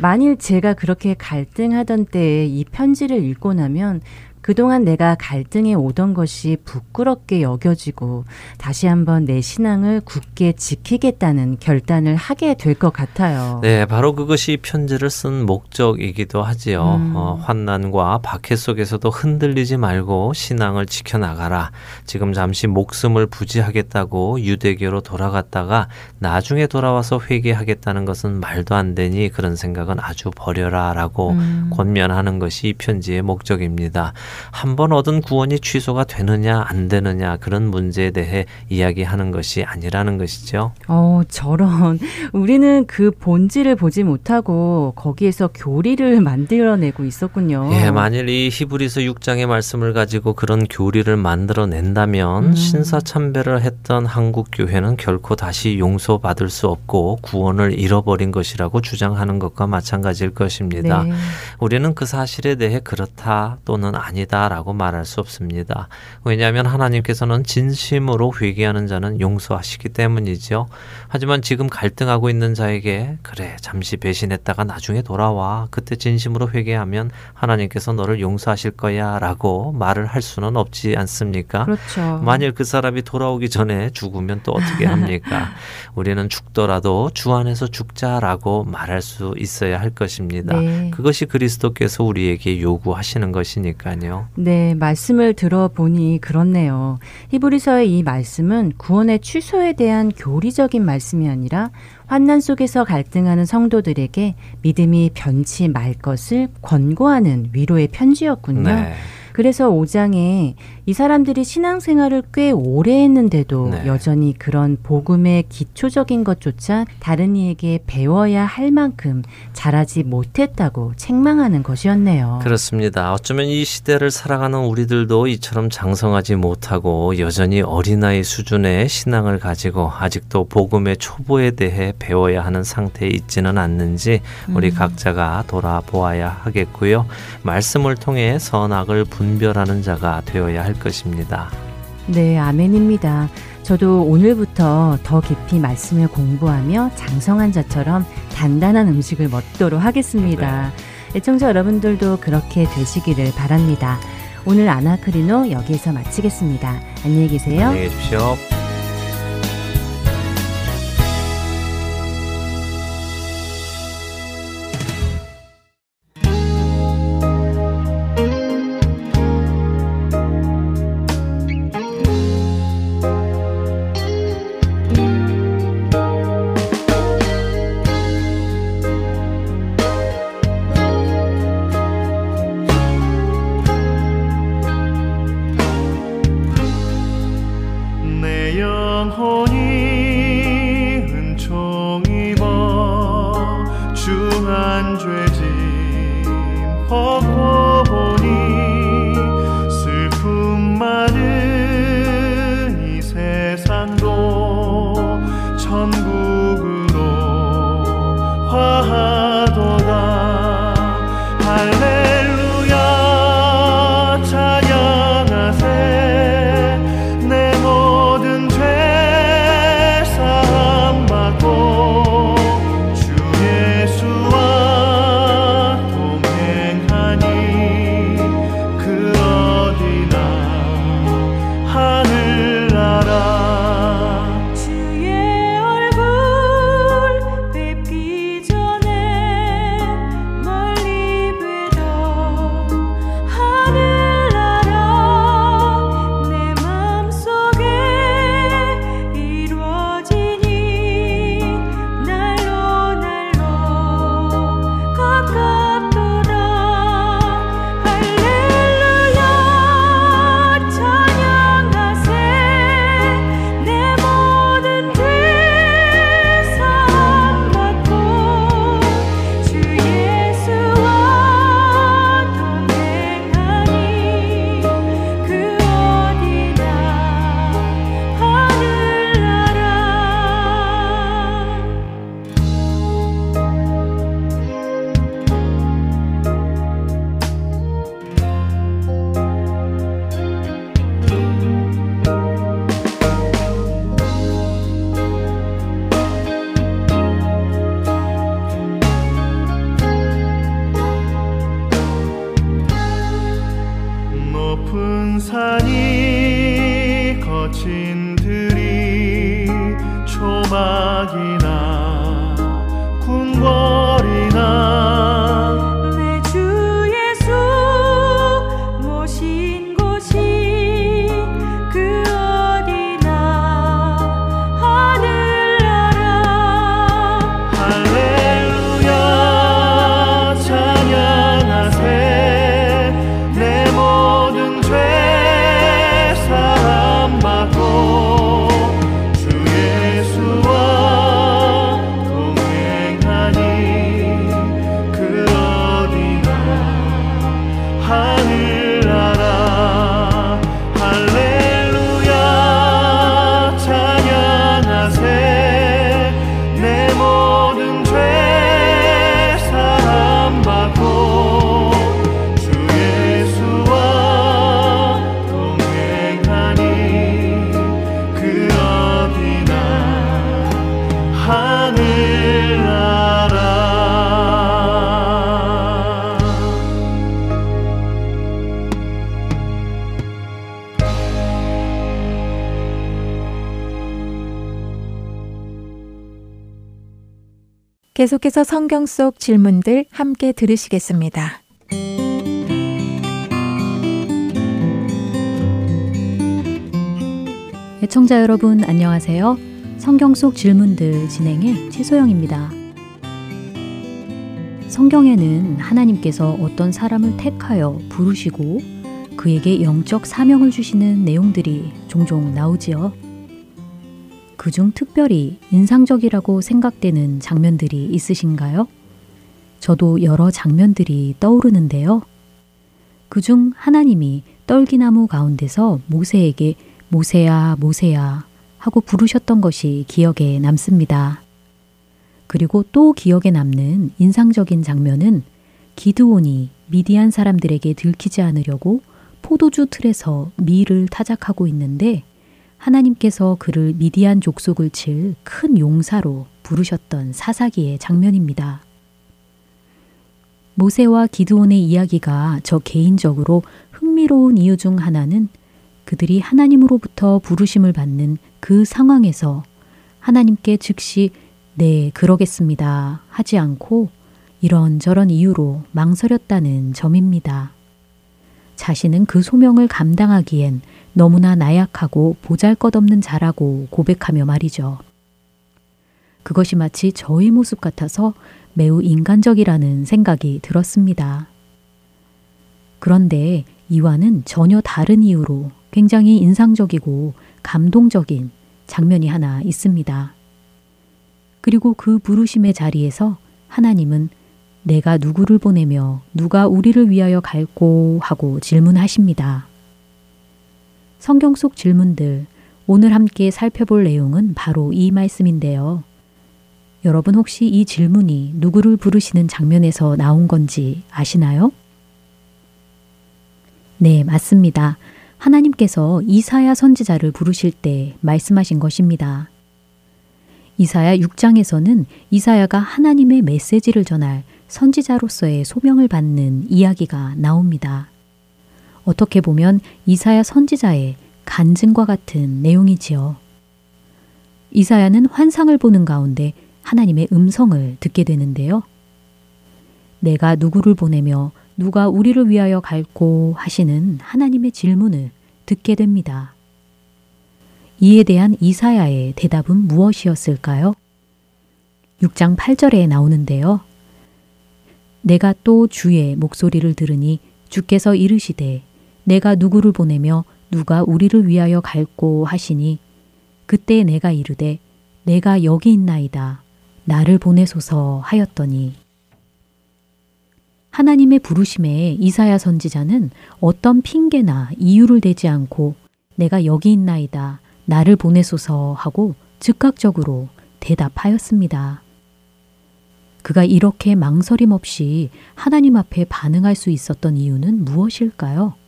만일 제가 그렇게 갈등하던 때에 이 편지를 읽고 나면 그동안 내가 갈등에 오던 것이 부끄럽게 여겨지고 다시 한번 내 신앙을 굳게 지키겠다는 결단을 하게 될 것 같아요. 네, 바로 그것이 편지를 쓴 목적이기도 하지요. 음. 어, 환난과 박해 속에서도 흔들리지 말고 신앙을 지켜나가라. 지금 잠시 목숨을 부지하겠다고 유대교로 돌아갔다가 나중에 돌아와서 회개하겠다는 것은 말도 안 되니 그런 생각은 아주 버려라라고 음. 권면하는 것이 이 편지의 목적입니다. 한 번 얻은 구원이 취소가 되느냐 안 되느냐 그런 문제에 대해 이야기하는 것이 아니라는 것이죠. 어, 저런 우리는 그 본질을 보지 못하고 거기에서 교리를 만들어내고 있었군요. 예, 만일 이 히브리서 6장의 말씀을 가지고 그런 교리를 만들어낸다면 음. 신사 참배를 했던 한국 교회는 결코 다시 용서받을 수 없고 구원을 잃어버린 것이라고 주장하는 것과 마찬가지일 것입니다. 네. 우리는 그 사실에 대해 그렇다 또는 아니다 아니다라고 말할 수 없습니다. 왜냐하면 하나님께서는 진심으로 회개하는 자는 용서하시기 때문이죠. 하지만 지금 갈등하고 있는 자에게 그래 잠시 배신했다가 나중에 돌아와 그때 진심으로 회개하면 하나님께서 너를 용서하실 거야라고 말을 할 수는 없지 않습니까? 그렇죠. 만일 그 사람이 돌아오기 전에 죽으면 또 어떻게 합니까? 우리는 죽더라도 주 안에서 죽자라고 말할 수 있어야 할 것입니다. 네. 그것이 그리스도께서 우리에게 요구하시는 것이니까요. 네, 말씀을 들어보니 그렇네요. 히브리서의 이 말씀은 구원의 취소에 대한 교리적인 말씀이 아니라 환난 속에서 갈등하는 성도들에게 믿음이 변치 말 것을 권고하는 위로의 편지였군요. 네. 그래서 5장에 이 사람들이 신앙생활을 꽤 오래 했는데도 네. 여전히 그런 복음의 기초적인 것조차 다른 이에게 배워야 할 만큼 잘하지 못했다고 책망하는 것이었네요. 그렇습니다. 어쩌면 이 시대를 살아가는 우리들도 이처럼 장성하지 못하고 여전히 어린아이 수준의 신앙을 가지고 아직도 복음의 초보에 대해 배워야 하는 상태에 있지는 않는지 우리 음. 각자가 돌아보아야 하겠고요. 말씀을 통해 선악을 분 별하는 자가 되어야 할 것입니다. 네, 아멘입니다. 저도 오늘부터 더 깊이 말씀을 공부하며 장성한 자처럼 단단한 음식을 먹도록 하겠습니다. 네. 애청자 여러분들도 그렇게 되시기를 바랍니다. 오늘 아나크리노 여기에서 마치겠습니다. 안녕히 계세요. 안녕히 계십시오. 계속해서 성경 속 질문들 함께 들으시겠습니다. 애청자 여러분 안녕하세요. 성경 속 질문들 진행의 최소영입니다. 성경에는 하나님께서 어떤 사람을 택하여 부르시고 그에게 영적 사명을 주시는 내용들이 종종 나오지요. 그중 특별히 인상적이라고 생각되는 장면들이 있으신가요? 저도 여러 장면들이 떠오르는데요. 그중 하나님이 떨기나무 가운데서 모세에게 모세야, 모세야 하고 부르셨던 것이 기억에 남습니다. 그리고 또 기억에 남는 인상적인 장면은 기드온이 미디안 사람들에게 들키지 않으려고 포도주 틀에서 밀을 타작하고 있는데 하나님께서 그를 미디안 족속을 칠 큰 용사로 부르셨던 사사기의 장면입니다. 모세와 기드온의 이야기가 저 개인적으로 흥미로운 이유 중 하나는 그들이 하나님으로부터 부르심을 받는 그 상황에서 하나님께 즉시 네, 그러겠습니다. 하지 않고 이런저런 이유로 망설였다는 점입니다. 자신은 그 소명을 감당하기엔 너무나 나약하고 보잘 것 없는 자라고 고백하며 말이죠. 그것이 마치 저의 모습 같아서 매우 인간적이라는 생각이 들었습니다. 그런데 이와는 전혀 다른 이유로 굉장히 인상적이고 감동적인 장면이 하나 있습니다. 그리고 그 부르심의 자리에서 하나님은 내가 누구를 보내며 누가 우리를 위하여 갈고 하고 질문하십니다. 성경 속 질문들, 오늘 함께 살펴볼 내용은 바로 이 말씀인데요. 여러분 혹시 이 질문이 누구를 부르시는 장면에서 나온 건지 아시나요? 네, 맞습니다. 하나님께서 이사야 선지자를 부르실 때 말씀하신 것입니다. 이사야 6장에서는 이사야가 하나님의 메시지를 전할 선지자로서의 소명을 받는 이야기가 나옵니다. 어떻게 보면 이사야 선지자의 간증과 같은 내용이지요. 이사야는 환상을 보는 가운데 하나님의 음성을 듣게 되는데요. 내가 누구를 보내며 누가 우리를 위하여 갈고 하시는 하나님의 질문을 듣게 됩니다. 이에 대한 이사야의 대답은 무엇이었을까요? 6장 8절에 나오는데요. 내가 또 주의 목소리를 들으니 주께서 이르시되 내가 누구를 보내며 누가 우리를 위하여 갈고 하시니 그때 내가 이르되 내가 여기 있나이다 나를 보내소서 하였더니 하나님의 부르심에 이사야 선지자는 어떤 핑계나 이유를 대지 않고 내가 여기 있나이다 나를 보내소서 하고 즉각적으로 대답하였습니다. 그가 이렇게 망설임 없이 하나님 앞에 반응할 수 있었던 이유는 무엇일까요?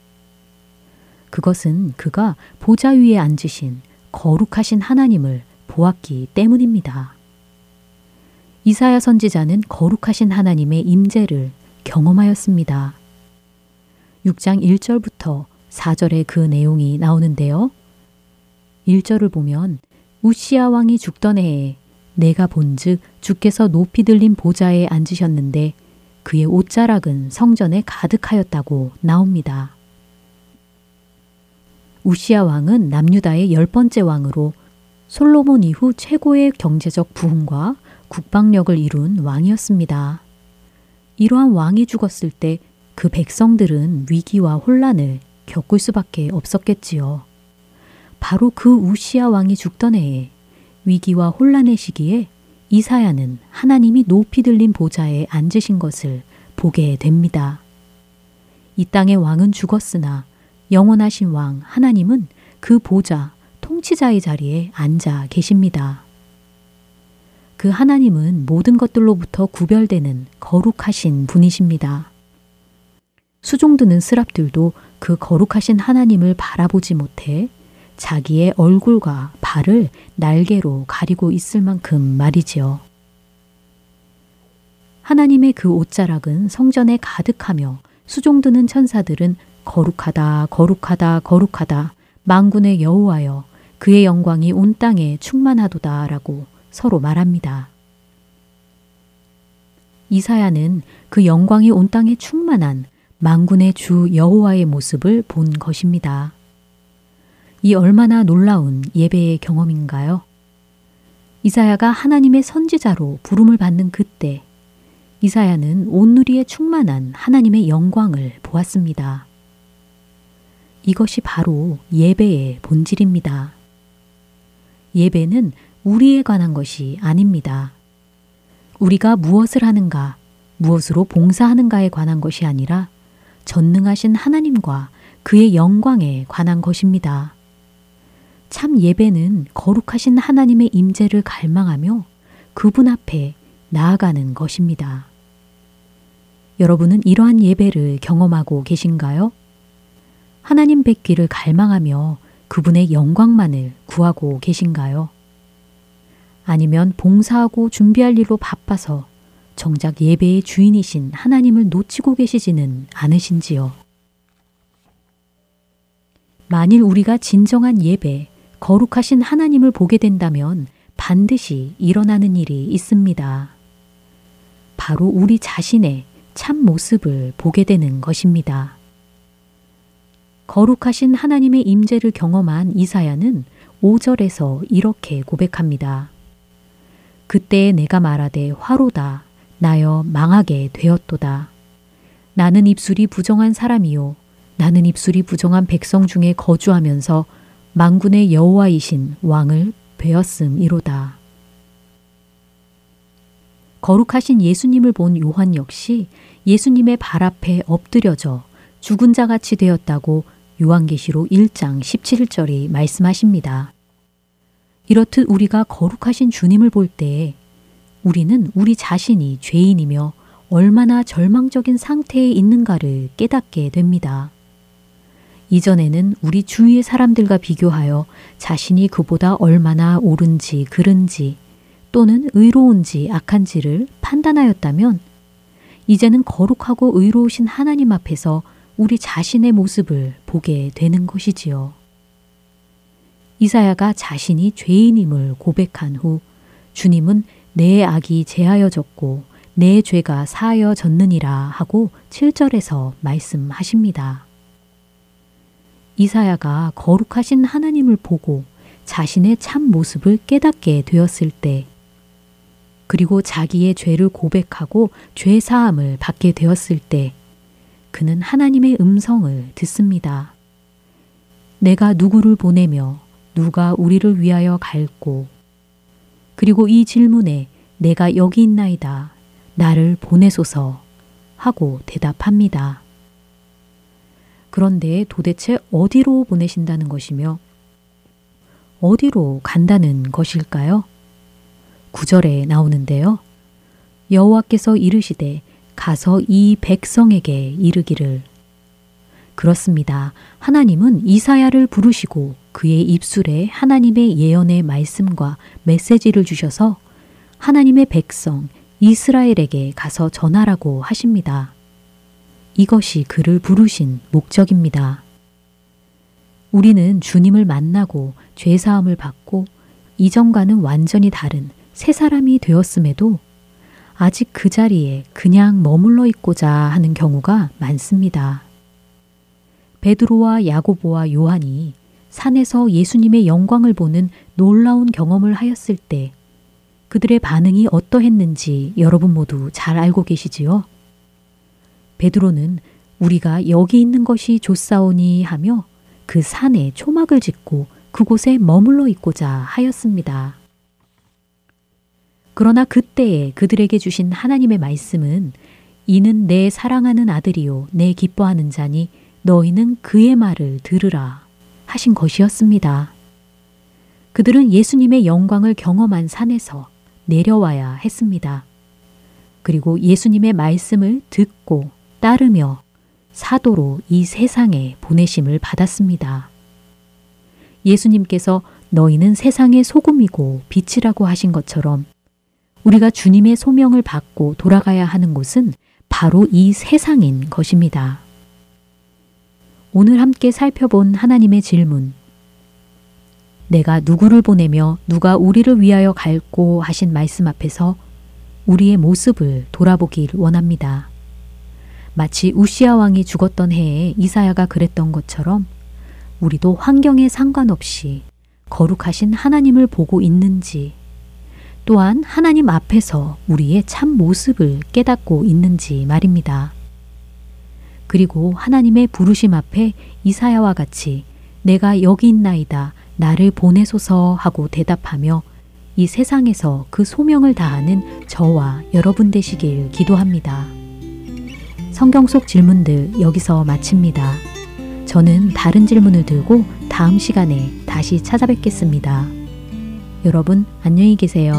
그것은 그가 보좌 위에 앉으신 거룩하신 하나님을 보았기 때문입니다. 이사야 선지자는 거룩하신 하나님의 임재를 경험하였습니다. 6장 1절부터 4절의 그 내용이 나오는데요. 1절을 보면 우시아 왕이 죽던 해에 내가 본즉 주께서 높이 들린 보좌에 앉으셨는데 그의 옷자락은 성전에 가득하였다고 나옵니다. 우시아 왕은 남유다의 열 번째 왕으로 솔로몬 이후 최고의 경제적 부흥과 국방력을 이룬 왕이었습니다. 이러한 왕이 죽었을 때 그 백성들은 위기와 혼란을 겪을 수밖에 없었겠지요. 바로 그 우시아 왕이 죽던 해에 위기와 혼란의 시기에 이사야는 하나님이 높이 들린 보좌에 앉으신 것을 보게 됩니다. 이 땅의 왕은 죽었으나 영원하신 왕 하나님은 그 보좌 통치자의 자리에 앉아 계십니다. 그 하나님은 모든 것들로부터 구별되는 거룩하신 분이십니다. 수종드는 스랍들도 그 거룩하신 하나님을 바라보지 못해 자기의 얼굴과 발을 날개로 가리고 있을 만큼 말이지요. 하나님의 그 옷자락은 성전에 가득하며 수종드는 천사들은 거룩하다, 거룩하다, 거룩하다, 망군의 여호와여, 그의 영광이 온 땅에 충만하도다라고 서로 말합니다. 이사야는 그 영광이 온 땅에 충만한 망군의 주 여호와의 모습을 본 것입니다. 이 얼마나 놀라운 예배의 경험인가요? 이사야가 하나님의 선지자로 부름을 받는 그때 이사야는 온누리에 충만한 하나님의 영광을 보았습니다. 이것이 바로 예배의 본질입니다. 예배는 우리에 관한 것이 아닙니다. 우리가 무엇을 하는가, 무엇으로 봉사하는가에 관한 것이 아니라 전능하신 하나님과 그의 영광에 관한 것입니다. 참 예배는 거룩하신 하나님의 임재를 갈망하며 그분 앞에 나아가는 것입니다. 여러분은 이러한 예배를 경험하고 계신가요? 하나님 뵙기를 갈망하며 그분의 영광만을 구하고 계신가요? 아니면 봉사하고 준비할 일로 바빠서 정작 예배의 주인이신 하나님을 놓치고 계시지는 않으신지요? 만일 우리가 진정한 예배, 거룩하신 하나님을 보게 된다면 반드시 일어나는 일이 있습니다. 바로 우리 자신의 참 모습을 보게 되는 것입니다. 거룩하신 하나님의 임재를 경험한 이사야는 5절에서 이렇게 고백합니다. 그때 내가 말하되 화로다 나여 망하게 되었도다. 나는 입술이 부정한 사람이요 나는 입술이 부정한 백성 중에 거주하면서 망군의 여호와이신 왕을 배었음이로다. 거룩하신 예수님을 본 요한 역시 예수님의 발 앞에 엎드려져 죽은 자 같이 되었다고 요한계시록 1장 17절이 말씀하십니다. 이렇듯 우리가 거룩하신 주님을 볼때 우리는 우리 자신이 죄인이며 얼마나 절망적인 상태에 있는가를 깨닫게 됩니다. 이전에는 우리 주위의 사람들과 비교하여 자신이 그보다 얼마나 옳은지 그른지 또는 의로운지 악한지를 판단하였다면 이제는 거룩하고 의로우신 하나님 앞에서 우리 자신의 모습을 보게 되는 것이지요. 이사야가 자신이 죄인임을 고백한 후 주님은 내 악이 제하여졌고 내 죄가 사하여졌느니라 하고 7절에서 말씀하십니다. 이사야가 거룩하신 하나님을 보고 자신의 참 모습을 깨닫게 되었을 때 그리고 자기의 죄를 고백하고 죄 사함을 받게 되었을 때 그는 하나님의 음성을 듣습니다. 내가 누구를 보내며 누가 우리를 위하여 갈고 그리고 이 질문에 내가 여기 있나이다. 나를 보내소서 하고 대답합니다. 그런데 도대체 어디로 보내신다는 것이며 어디로 간다는 것일까요? 구절에 나오는데요. 여호와께서 이르시되 가서 이 백성에게 이르기를 그렇습니다. 하나님은 이사야를 부르시고 그의 입술에 하나님의 예언의 말씀과 메시지를 주셔서 하나님의 백성 이스라엘에게 가서 전하라고 하십니다. 이것이 그를 부르신 목적입니다. 우리는 주님을 만나고 죄사함을 받고 이전과는 완전히 다른 새 사람이 되었음에도 아직 그 자리에 그냥 머물러 있고자 하는 경우가 많습니다. 베드로와 야고보와 요한이 산에서 예수님의 영광을 보는 놀라운 경험을 하였을 때 그들의 반응이 어떠했는지 여러분 모두 잘 알고 계시지요? 베드로는 우리가 여기 있는 것이 좋사오니 하며 그 산에 초막을 짓고 그곳에 머물러 있고자 하였습니다. 그러나 그때에 그들에게 주신 하나님의 말씀은 이는 내 사랑하는 아들이요 내 기뻐하는 자니 너희는 그의 말을 들으라 하신 것이었습니다. 그들은 예수님의 영광을 경험한 산에서 내려와야 했습니다. 그리고 예수님의 말씀을 듣고 따르며 사도로 이 세상에 보내심을 받았습니다. 예수님께서 너희는 세상의 소금이고 빛이라고 하신 것처럼 우리가 주님의 소명을 받고 돌아가야 하는 곳은 바로 이 세상인 것입니다. 오늘 함께 살펴본 하나님의 질문. 내가 누구를 보내며 누가 우리를 위하여 갈고 하신 말씀 앞에서 우리의 모습을 돌아보길 원합니다. 마치 우시아 왕이 죽었던 해에 이사야가 그랬던 것처럼 우리도 환경에 상관없이 거룩하신 하나님을 보고 있는지 또한 하나님 앞에서 우리의 참 모습을 깨닫고 있는지 말입니다. 그리고 하나님의 부르심 앞에 이사야와 같이 내가 여기 있나이다 나를 보내소서 하고 대답하며 이 세상에서 그 소명을 다하는 저와 여러분 되시길 기도합니다. 성경 속 질문들 여기서 마칩니다. 저는 다른 질문을 들고 다음 시간에 다시 찾아뵙겠습니다. 여러분 안녕히 계세요.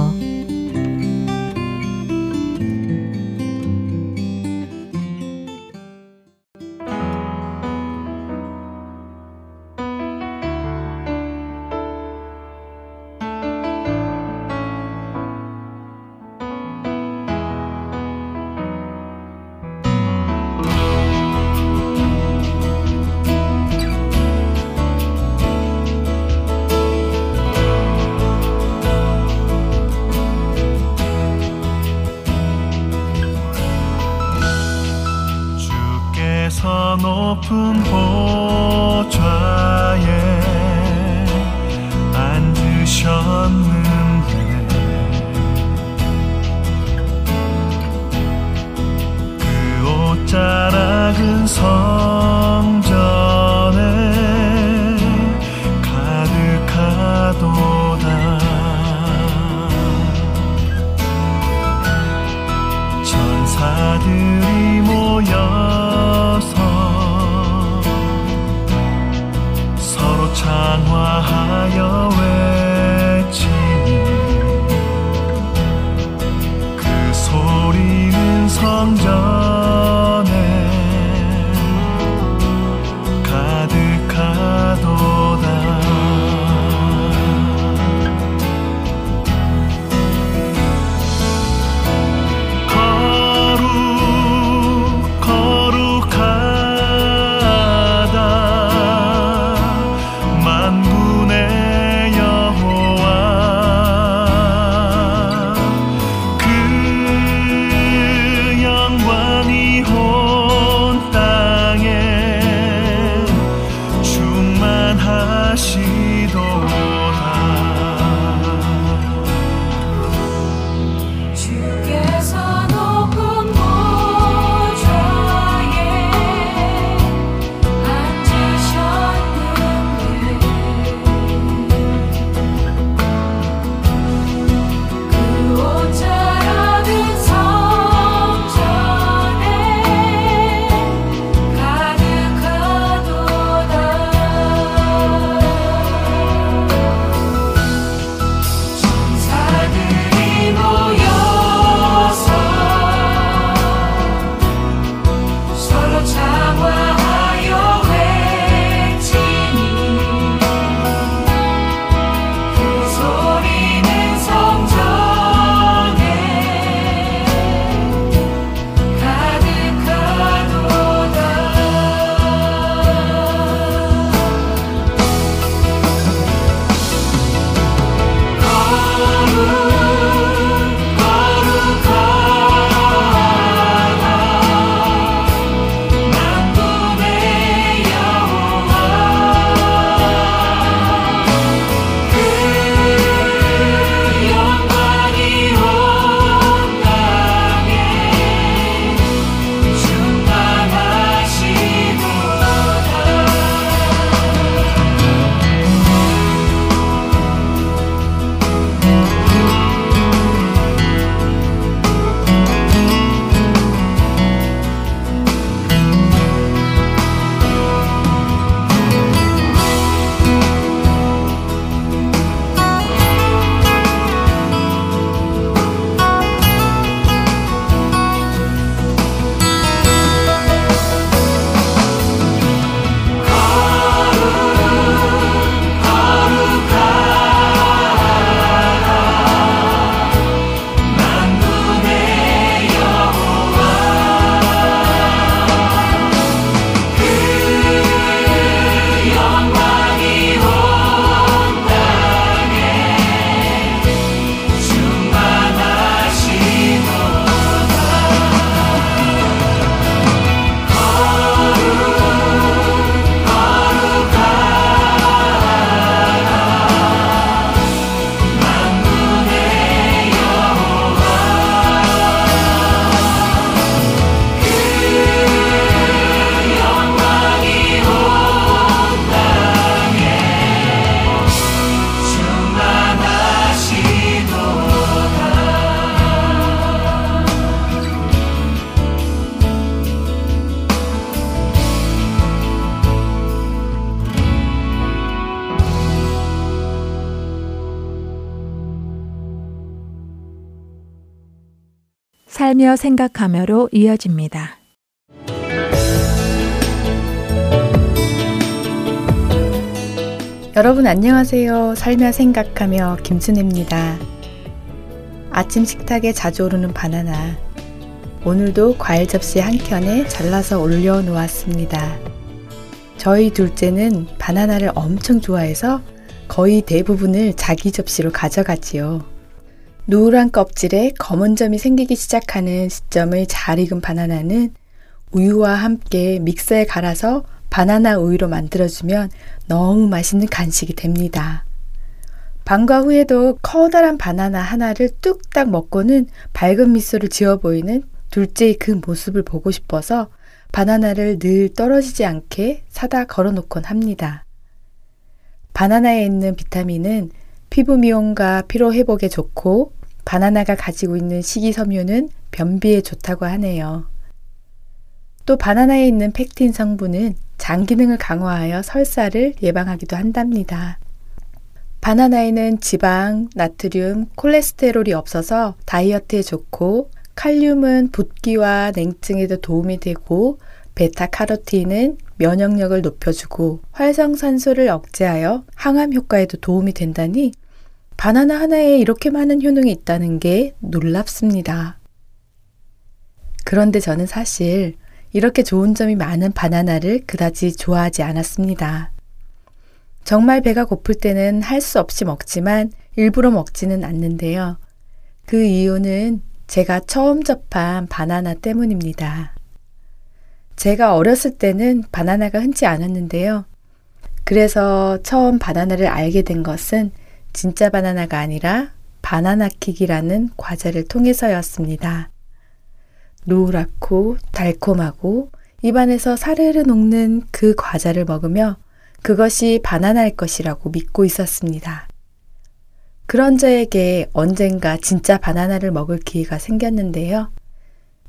생각하며로 이어집니다. 여러분 안녕하세요. 살며 생각하며 김순혜입니다. 아침 식탁에 자주 오르는 바나나. 오늘도 과일 접시 한 켠에 잘라서 올려놓았습니다. 저희 둘째는 바나나를 엄청 좋아해서 거의 대부분을 자기 접시로 가져가지요. 노란 껍질에 검은 점이 생기기 시작하는 시점을 잘 익은 바나나는 우유와 함께 믹서에 갈아서 바나나 우유로 만들어주면 너무 맛있는 간식이 됩니다. 방과 후에도 커다란 바나나 하나를 뚝딱 먹고는 밝은 미소를 지어 보이는 둘째의 그 모습을 보고 싶어서 바나나를 늘 떨어지지 않게 사다 걸어놓곤 합니다. 바나나에 있는 비타민은 피부 미용과 피로 회복에 좋고 바나나가 가지고 있는 식이섬유는 변비에 좋다고 하네요. 또 바나나에 있는 팩틴 성분은 장 기능을 강화하여 설사를 예방하기도 한답니다. 바나나에는 지방, 나트륨, 콜레스테롤이 없어서 다이어트에 좋고 칼륨은 붓기와 냉증에도 도움이 되고 베타카로틴은 면역력을 높여주고 활성산소를 억제하여 항암 효과에도 도움이 된다니 바나나 하나에 이렇게 많은 효능이 있다는 게 놀랍습니다. 그런데 저는 사실 이렇게 좋은 점이 많은 바나나를 그다지 좋아하지 않았습니다. 정말 배가 고플 때는 할 수 없이 먹지만 일부러 먹지는 않는데요. 그 이유는 제가 처음 접한 바나나 때문입니다. 제가 어렸을 때는 바나나가 흔치 않았는데요. 그래서 처음 바나나를 알게 된 것은 진짜 바나나가 아니라 바나나킥이라는 과자를 통해서였습니다. 노랗고 달콤하고 입안에서 사르르 녹는 그 과자를 먹으며 그것이 바나나일 것이라고 믿고 있었습니다. 그런 저에게 언젠가 진짜 바나나를 먹을 기회가 생겼는데요.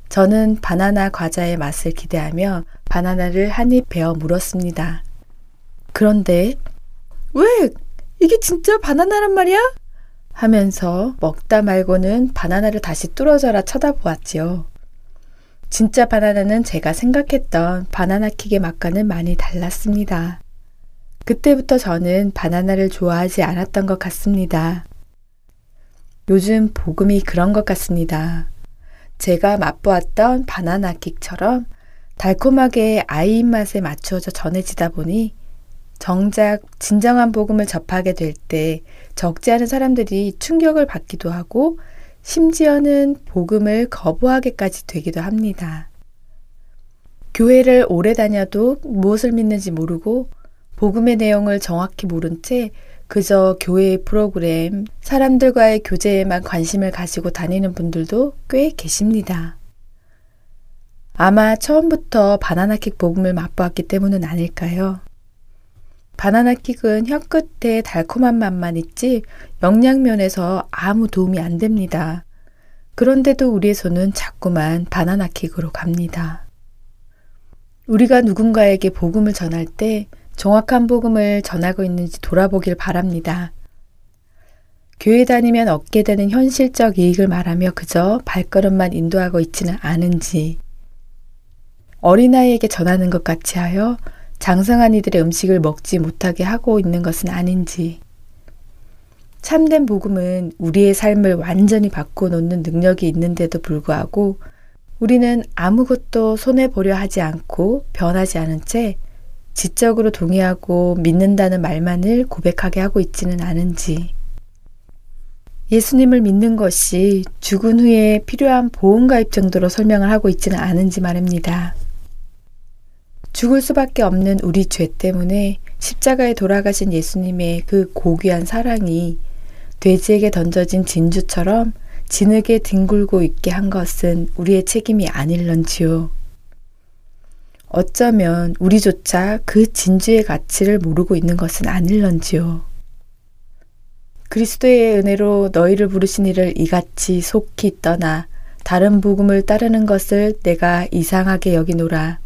저는 바나나 과자의 맛을 기대하며 바나나를 한 입 베어 물었습니다. 그런데 왜 이게 진짜 바나나란 말이야? 하면서 먹다 말고는 바나나를 다시 뚫어져라 쳐다보았지요. 진짜 바나나는 제가 생각했던 바나나킥의 맛과는 많이 달랐습니다. 그때부터 저는 바나나를 좋아하지 않았던 것 같습니다. 요즘 복음이 그런 것 같습니다. 제가 맛보았던 바나나킥처럼 달콤하게 아이 입맛에 맞추어져 전해지다 보니 정작 진정한 복음을 접하게 될 때 적지 않은 사람들이 충격을 받기도 하고 심지어는 복음을 거부하게까지 되기도 합니다. 교회를 오래 다녀도 무엇을 믿는지 모르고 복음의 내용을 정확히 모른 채 그저 교회의 프로그램, 사람들과의 교제에만 관심을 가지고 다니는 분들도 꽤 계십니다. 아마 처음부터 바나나킥 복음을 맛보았기 때문은 아닐까요? 바나나 킥은 혀 끝에 달콤한 맛만 있지 영양면에서 아무 도움이 안 됩니다. 그런데도 우리의 손은 자꾸만 바나나 킥으로 갑니다. 우리가 누군가에게 복음을 전할 때 정확한 복음을 전하고 있는지 돌아보길 바랍니다. 교회 다니면 얻게 되는 현실적 이익을 말하며 그저 발걸음만 인도하고 있지는 않은지, 어린아이에게 전하는 것 같이 하여 장성한 이들의 음식을 먹지 못하게 하고 있는 것은 아닌지, 참된 복음은 우리의 삶을 완전히 바꿔놓는 능력이 있는데도 불구하고 우리는 아무것도 손해보려 하지 않고 변하지 않은 채 지적으로 동의하고 믿는다는 말만을 고백하게 하고 있지는 않은지, 예수님을 믿는 것이 죽은 후에 필요한 보험가입 정도로 설명을 하고 있지는 않은지 말입니다. 죽을 수밖에 없는 우리 죄 때문에 십자가에 돌아가신 예수님의 그 고귀한 사랑이 돼지에게 던져진 진주처럼 진흙에 뒹굴고 있게 한 것은 우리의 책임이 아닐런지요. 어쩌면 우리조차 그 진주의 가치를 모르고 있는 것은 아닐런지요. 그리스도의 은혜로 너희를 부르신 이를 이같이 속히 떠나 다른 복음을 따르는 것을 내가 이상하게 여기노라.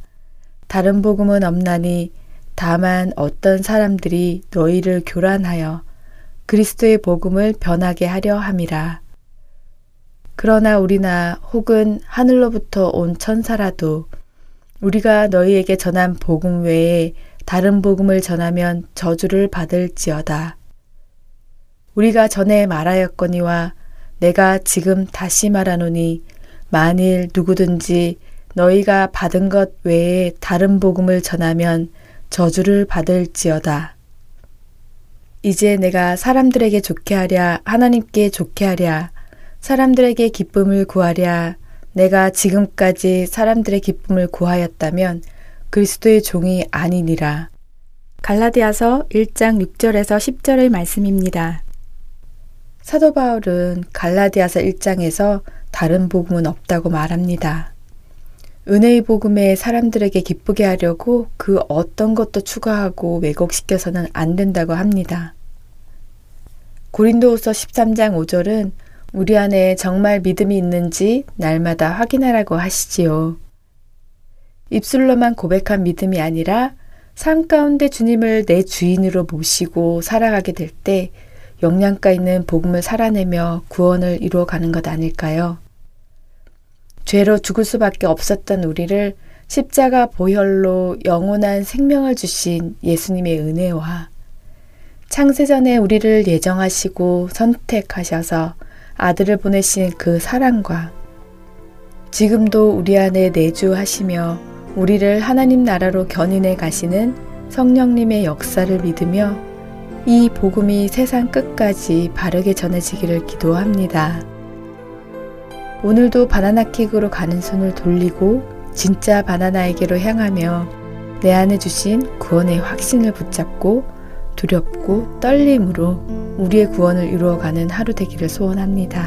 다른 복음은 없나니 다만 어떤 사람들이 너희를 교란하여 그리스도의 복음을 변하게 하려 함이라. 그러나 우리나 혹은 하늘로부터 온 천사라도 우리가 너희에게 전한 복음 외에 다른 복음을 전하면 저주를 받을지어다. 우리가 전에 말하였거니와 내가 지금 다시 말하노니 만일 누구든지 너희가 받은 것 외에 다른 복음을 전하면 저주를 받을지어다. 이제 내가 사람들에게 좋게 하랴 하나님께 좋게 하랴 사람들에게 기쁨을 구하랴 내가 지금까지 사람들의 기쁨을 구하였다면 그리스도의 종이 아니니라. 갈라디아서 1장 6절에서 10절의 말씀입니다. 사도 바울은 갈라디아서 1장에서 다른 복음은 없다고 말합니다. 은혜의 복음에 사람들에게 기쁘게 하려고 그 어떤 것도 추가하고 왜곡시켜서는 안 된다고 합니다. 고린도후서 13장 5절은 우리 안에 정말 믿음이 있는지 날마다 확인하라고 하시지요. 입술로만 고백한 믿음이 아니라 삶 가운데 주님을 내 주인으로 모시고 살아가게 될 때 영양가 있는 복음을 살아내며 구원을 이루어가는 것 아닐까요? 죄로 죽을 수밖에 없었던 우리를 십자가 보혈로 영원한 생명을 주신 예수님의 은혜와 창세전에 우리를 예정하시고 선택하셔서 아들을 보내신 그 사랑과 지금도 우리 안에 내주하시며 우리를 하나님 나라로 견인해 가시는 성령님의 역사를 믿으며 이 복음이 세상 끝까지 바르게 전해지기를 기도합니다. 오늘도 바나나킥으로 가는 손을 돌리고 진짜 바나나에게로 향하며 내 안에 주신 구원의 확신을 붙잡고 두렵고 떨림으로 우리의 구원을 이루어가는 하루 되기를 소원합니다.